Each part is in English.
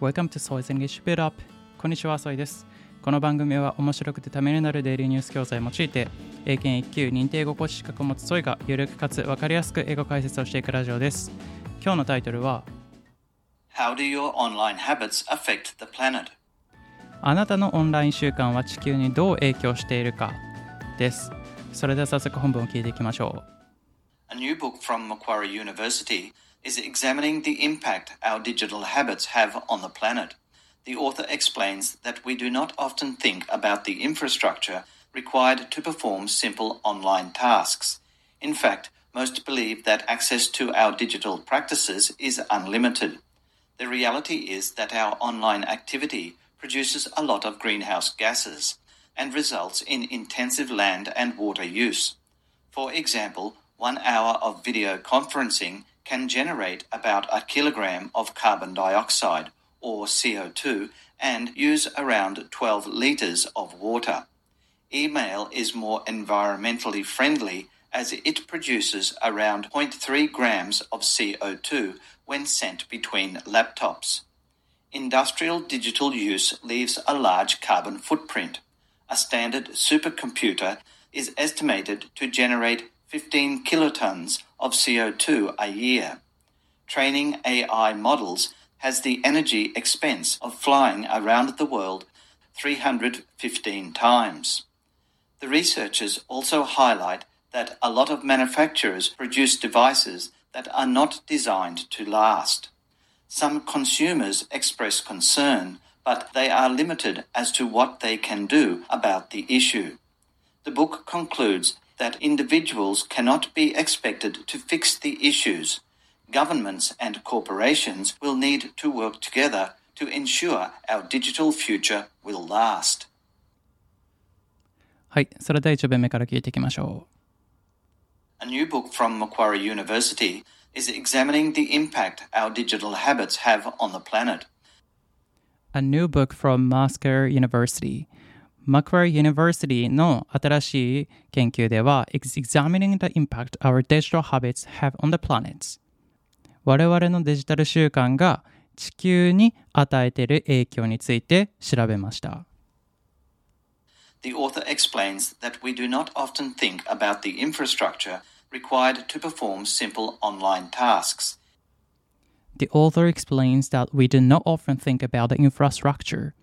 Welcome to Soy's English. Build Up. こんにちは、ソイです。この番組は面白くてためになるデイリーニュース教材を用いて英検1級認定語講師資格を持つソイがゆるくかつ分かりやすく英語解説をしていくラジオです。今日のタイトルは How do your online habits affect the planet? あなたのオンライン習慣は地球にどう影響しているかです。それでは早速本文を聞いていきましょう。A new book from Macquarie University is examining the impact our digital habits have on the planet. The author explains that we do not often think about the infrastructure required to perform simple online tasks. In fact, most believe that access to our digital practices is unlimited. The reality is that our online activity produces a lot of greenhouse gases and results in intensive land and water use. For example, one hour of video conferencing can generate about a kilogram of carbon dioxide, or CO2, and use around 12 litres of water. Email is more environmentally friendly as it produces around 0.3 grams of CO2 when sent between laptops. Industrial digital use leaves a large carbon footprint. A standard supercomputer is estimated to generate 15 kilotons of CO2 a year. Training AI models has the energy expense of flying around the world 315 times. The researchers also highlight that a lot of manufacturers produce devices that are not designed to last. Some consumers express concern, but they are limited as to what they can do about the issue. The book concludes that individuals cannot be expected to fix the issues. Governments and corporations will need to work together to ensure our digital future will last. A new book from Macquarie University is examining the impact our digital habits have on the planet. A new book from Macquarie University Macquarie University の新しい研究では Examining the impact our digital habits have on the planet 我々のデジタル習慣が地球に与えている影響について調べました The author explains that we do not often think about the infrastructure required to perform simple online tasks. The author explains that we do not often think about the infrastructure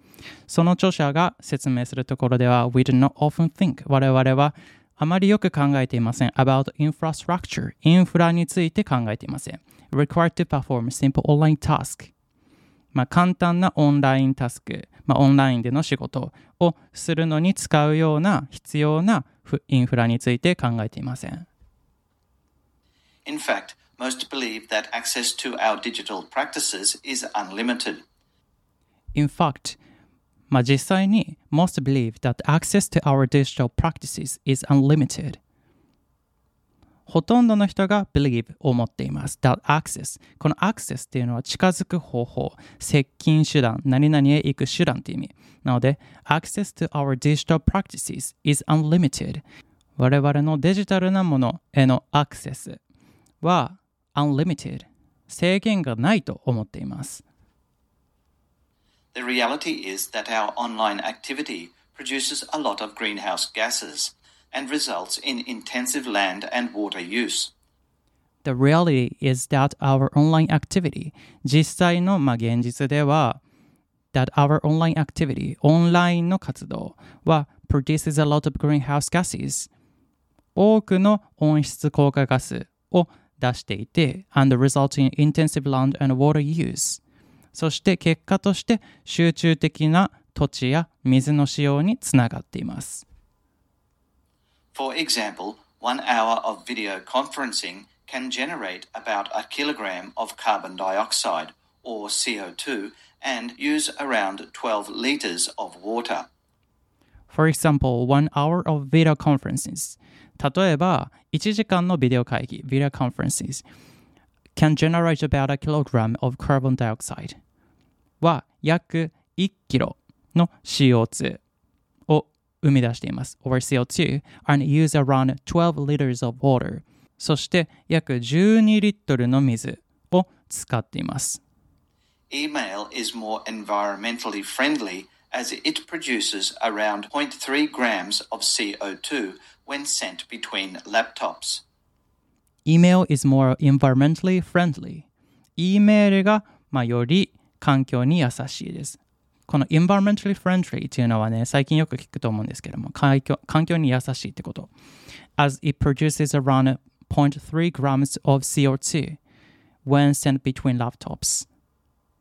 その著者が説明するところでは We do not often think 我々はあまりよく考えていません about infrastructure インフラについて考えていません required to perform simple online task まあ簡単なオンラインタスク、まあ、オンラインでの仕事をするのに使うような必要なインフラについて考えていません In fact, most believe that access to our digital practices is unlimited. In fact まあ実際に most believe that access to our digital practices is unlimited ほとんどの人が believe を持っています that access この access っていうのは近づく方法接近手段何々へ行く手段っていう意味なので access to our digital practices is unlimited 我々のデジタルなものへのアクセスは unlimited 制限がないと思っています The reality is that our online activity produces a lot of greenhouse gases and results in intensive land and water use. The reality is that our online activity 実際の、まあ、現実では that our online activity オンラインの活動は produces a lot of greenhouse gases 多くの温室効果ガスを出していて and results in intensive land and water use そして結果として集中的な土地や水の使用につながっています。For example, one hour of video conferencing can generate about a kilogram of carbon dioxide, or CO2, and use around 12 litres of water. For example, one hour of video conferences 例えば1時間のビデオ会議 video conferences can generate about a kilogram of carbon dioxide は約1キロの CO2 を生み出しています。or CO2 and use around 12 liters of water そして約12リットルの水を使っています。email is more environmentally friendly as it produces around 0.3 grams of CO2 when sent between laptops. Email is more environmentally friendly. E メールが、まあ、より環境に優しいです。この environmentally friendly っていうのはね、最近よく聞くと思うんですけども、環境環境に優しいってこと。As it produces around 0.3 grams of CO2 when sent between laptops.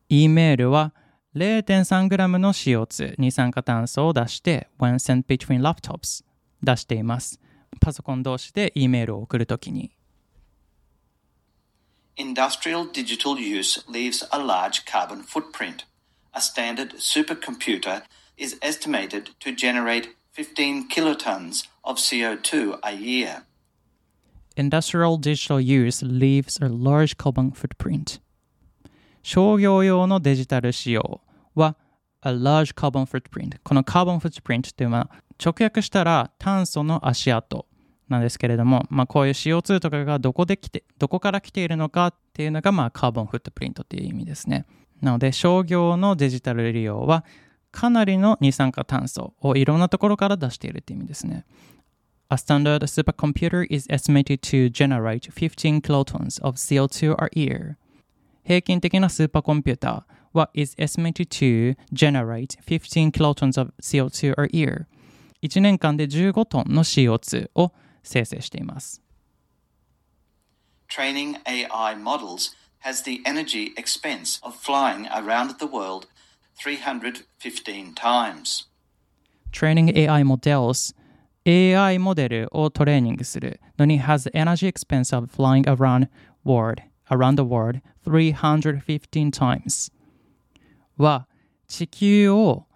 E メールは 0.3g の CO2 二酸化炭素を出して when sent between laptops 出しています。パソコン同士で E メールを送るときに。Industrial digital use leaves a large carbon footprint. A standard supercomputer is estimated to generate 15 kilotons of CO2 a year. Industrial digital use leaves a large carbon footprint. 商業用のデジタル使用は a large carbon footprint。この carbon footprint っていうのは直訳したら炭素の足跡 なんですけれども、まあ、こういう CO2 とかがどこで来て、どこから来ているのかっていうのが、まあ、カーボンフットプリントっていう意味ですね。なので、商業のデジタル利用はかなりの二酸化炭素をいろんなところから出しているっていう意味ですね。A standard supercomputer is estimated to generate 15 kilotons of CO2 a year. 平均的なスーパーコンピューターは is estimated to generate 15 kilotons of CO2 a year. 1年間で15トンの CO2 を生成しています。 Training AI models has the energy expense of flying around the world 315 times. Training AI models AI モデルをトレーニングするのに has the energy expense of flying around world around the world 315 times は地球を、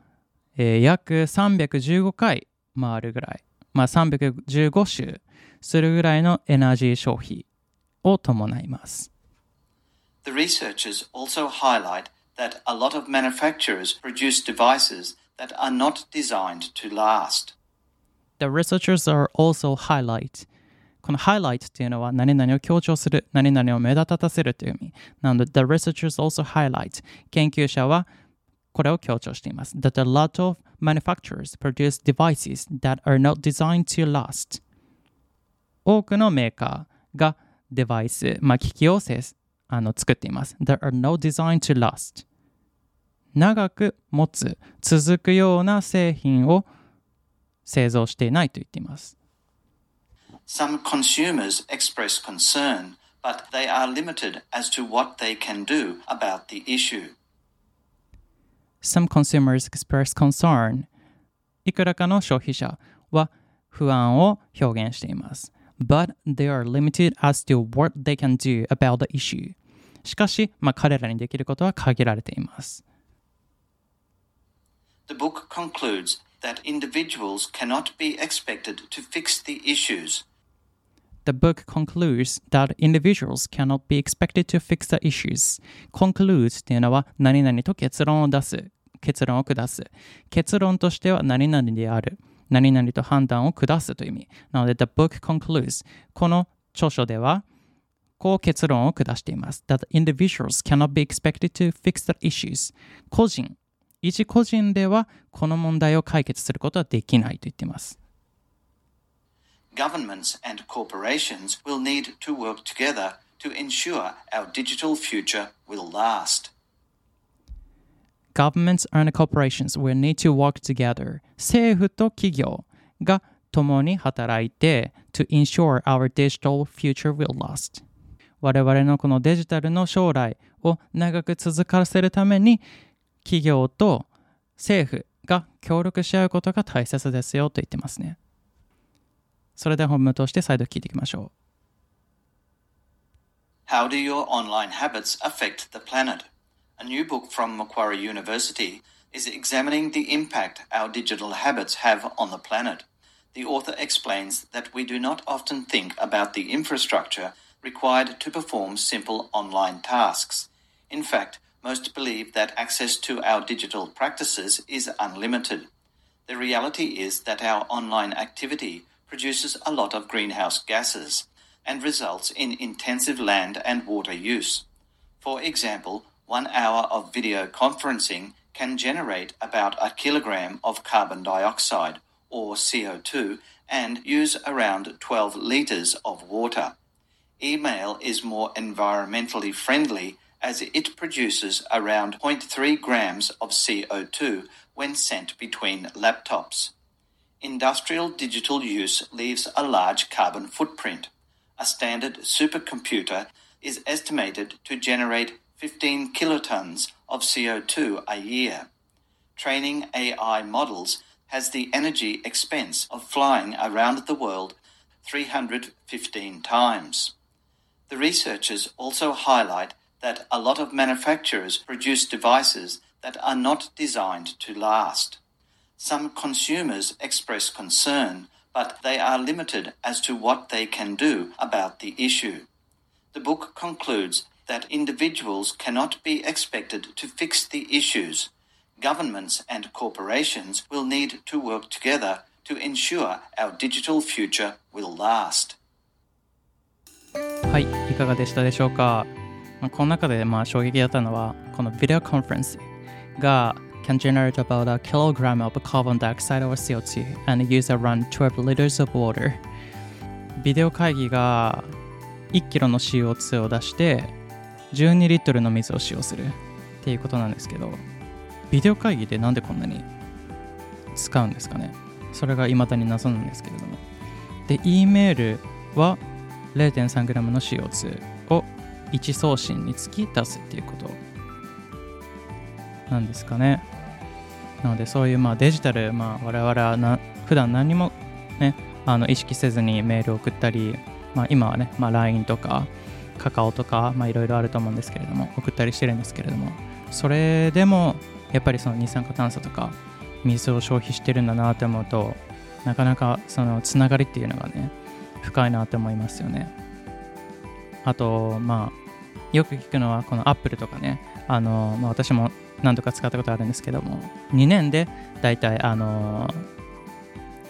えー約315回回るぐらい、 まあ、315周するぐらいのエナジー消費を伴います。The researchers also highlight that a lot of manufacturers produce devices that are not designed to last. The researchers are also highlight この highlight っていうのは何々を強調する、何々を目立たせるという意味。なので、the researchers also highlight 研究者はこれを強調しています。That a lot of manufacturers produce devices that are not designed to last. 多くのメーカーがデバイス、まあ、機器を製あの作っています。That are not designed to last. 長く持つ、続くような製品を製造していないと言っています。 Some consumers express concern, but they are limited as to what they can do about the issue. Some consumers express concern. いくらかの消費者は不安を表現しています。But they are limited as to what they can do about the issue. しかし、まあ、彼らにできることは限られています。 The book concludes that individuals cannot be expected to fix the issues. The book concludes that individuals cannot be expected to fix the issues. concludes っていうのは何々と結論を出す。 結論を下す。結論としては何々である。何々と判断を下すという意味。なので、The book concludes この著書ではこう結論を下しています。That individuals cannot be expected to fix the issues. 個人、一個人ではこの問題を解決することはできないと言っています。Governments and corporations will need to work together to ensure our digital future will last. Governments and corporations will need to work together. 政府と企業が共に働いて to ensure our digital future will last. 我々のこのデジタルの将来を長く続かせるために企業と政府が協力し合うことが大切ですよと言ってますね。それでは本文として再度聞いていきましょう。How do your online habits affect the planet? A new book from Macquarie University is examining the impact our digital habits have on the planet. The author explains that we do not often think about the infrastructure required to perform simple online tasks. In fact, most believe that access to our digital practices is unlimited. The reality is that our online activity produces a lot of greenhouse gases and results in intensive land and water use. For example, one hour of video conferencing can generate about a kilogram of carbon dioxide, or CO2, and use around 12 litres of water. Email is more environmentally friendly as it produces around 0.3 grams of CO2 when sent between laptops. Industrial digital use leaves a large carbon footprint. A standard supercomputer is estimated to generate 15 kilotons of CO2 a year. Training AI models has the energy expense of flying around the world 315 times. The researchers also highlight that a lot of manufacturers produce devices that are not designed to last. Some consumers express concern, but they are limited as to what they can do about the issue. The book concludes that individuals cannot be expected to fix the issues. Governments and corporations will need to work together to ensure our digital future will last. はい、いかがでしたでしょうか、まあ、この中でまあ衝撃だったのは、このビデオコンファレンスが can generate about a kilogram of carbon dioxide or CO2 and use around 12 liters of water ビデオ会議が1キロの CO2 を出して 12リットルの水を使用する。っていうことなんですけどビデオ会議でなんでこんなに使うんですかね。それが未だに謎なんですけれども。で E メールは 0.3g の CO2 を1送信につき出すっていうことなんですかね。なのでそういうまあデジタル、まあ、我々はな普段何も、ね、あの意識せずにメールを送ったり、まあ、今はね、まあ、LINE とかカカオとかいろいろあると思うんですけれども送ったりしてるんですけれどもそれでもやっぱりその二酸化炭素とか水を消費してるんだなって思うとなかなかそのつながりっていうのがね深いなって思いますよね。あとまあよく聞くのはこのアップルとかねあの、まあ、私も何度か使ったことあるんですけども2年でだいたいあの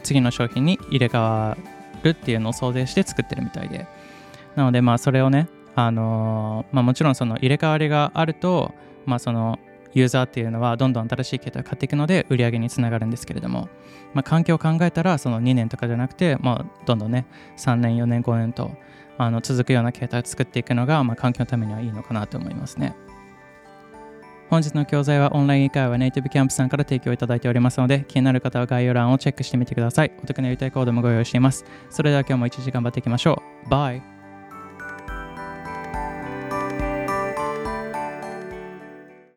次の商品に入れ替わるっていうのを想定して作ってるみたいで。なのでまあそれをねあのまあ、もちろんその入れ替わりがあると、まあ、そのユーザーっていうのはどんどん新しい携帯を買っていくので売り上げにつながるんですけれども、まあ、環境を考えたらその2年とかじゃなくて、まあ、どんどんね3年4年5年とあの続くような携帯を作っていくのが、まあ、環境のためにはいいのかなと思いますね。本日の教材はオンライン英会話ネイティブキャンプさんから提供いただいておりますので、気になる方は概要欄をチェックしてみてください。お得なやりたいコードもご用意しています。それでは今日も一時間頑張っていきましょう。バイ